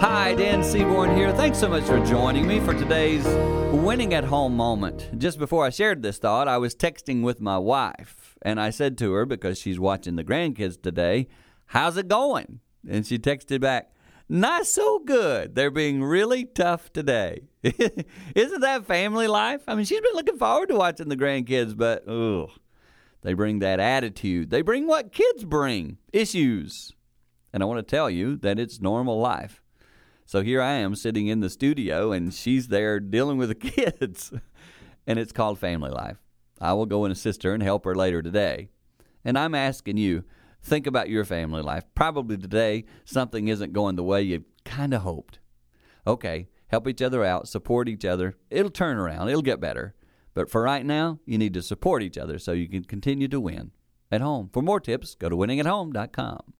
Hi, Dan Seaborn here. Thanks so much for joining me for today's winning at home moment. Just before I shared this thought, I was texting with my wife, and I said to her, because she's watching the grandkids today, How's it going? And she texted back, Not so good. They're being really tough today. Isn't that family life? I mean, she's been looking forward to watching the grandkids, but ugh, they bring that attitude. They bring what kids bring issues. And I want to tell you that it's normal life. So here I am sitting in the studio, and she's there dealing with the kids. and it's called family life. I will go and assist her and help her later today. And I'm asking you, think about your family life. Probably today, something isn't going the way you kind of hoped. Okay, help each other out, support each other. It'll turn around, it'll get better. But for right now, you need to support each other so you can continue to win at home. For more tips, go to winningathome.com.